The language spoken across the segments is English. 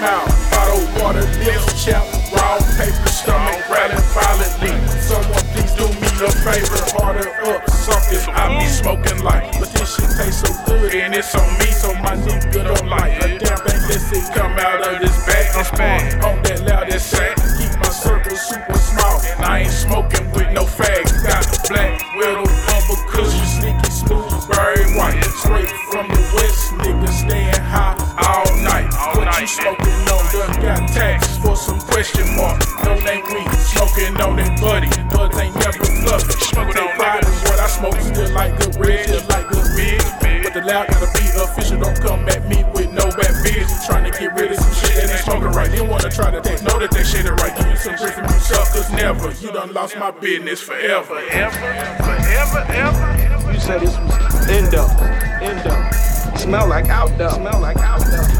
mouth. Bottle water, lips chapped, raw paper, stomach rattling violently. Someone please do me a favor, harder up something. I be smoking like, but this shit tastes so good and it's on me, so my shit good on life. A damn thing, this shit come out of this bag. I'm. Smoking on? Done got tax for some question mark. No name we smoking on it, buddy. Buds ain't never fluffy. Take pride in what I smoke. Still like good red, still like good big. But the loud gotta be official. Don't come at me with no bad bitch. Trying to get rid of some shit that ain't smoking right. They wanna try to take know that that shit ain't right. Give you some grief from you suckers. Never. You done lost my business forever. Forever, forever, ever. You said this was endo, endo. Smell like outdoor. Smell like outdoor.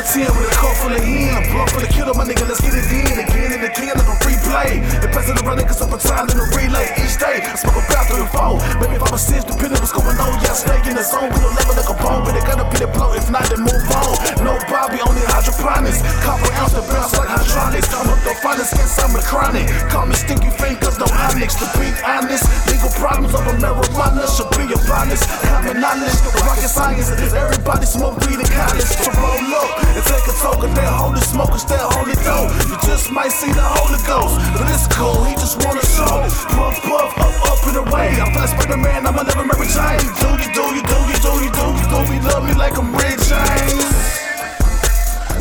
The 10 with a cup full of him. A blunt full of killer, my nigga, let's get it in. Again and again, like a replay. And passing around niggas up a time in a relay. Each day, I smoke a bath through the phone. Maybe if I'm a cinch, depending what's going on. Yeah, stay in the zone with a level like a bone. But it gotta be the blow, if not, then move on. No Bobby, only hydroponics. Copper ounce to bounce like hydraulics. I'm up the finest, some of chronic. Call me stinky fingers, no onyx. To be honest, legal problems over marijuana should be your bonus. Common knowledge, rocket science. Everybody smoke weed the Holy Ghost, but it's cool, he just wanna show. Puff, puff, up, up and away. I'm feeling Spider Man, I'ma never marry Jane. Do you, do you, do you, do you, do you, do you love me like I'm Red James?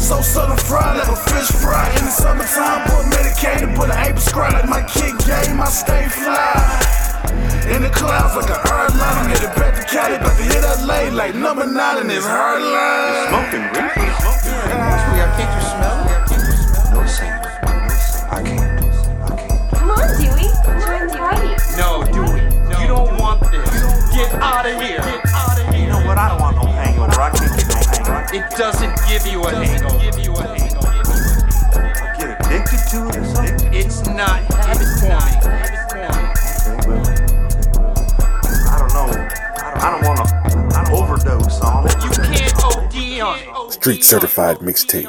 So southern fried like a fish fry in the summertime, but medicated, but I ain't prescribed like my kid game. I stay fly. In the clouds like an airline, I'm headed back to Cali, about to hit LA like number nine in his hairline. Smoking out of here. Get out of You here. know what? I don't want no hangover. I can't get no hangover. It doesn't give you a hangover. Give you a hangover. I get addicted to it or something. It's not habit forming. Okay, well, I don't know. I don't, I don't want to overdose on it. You can't OD on it. Street certified mixtape.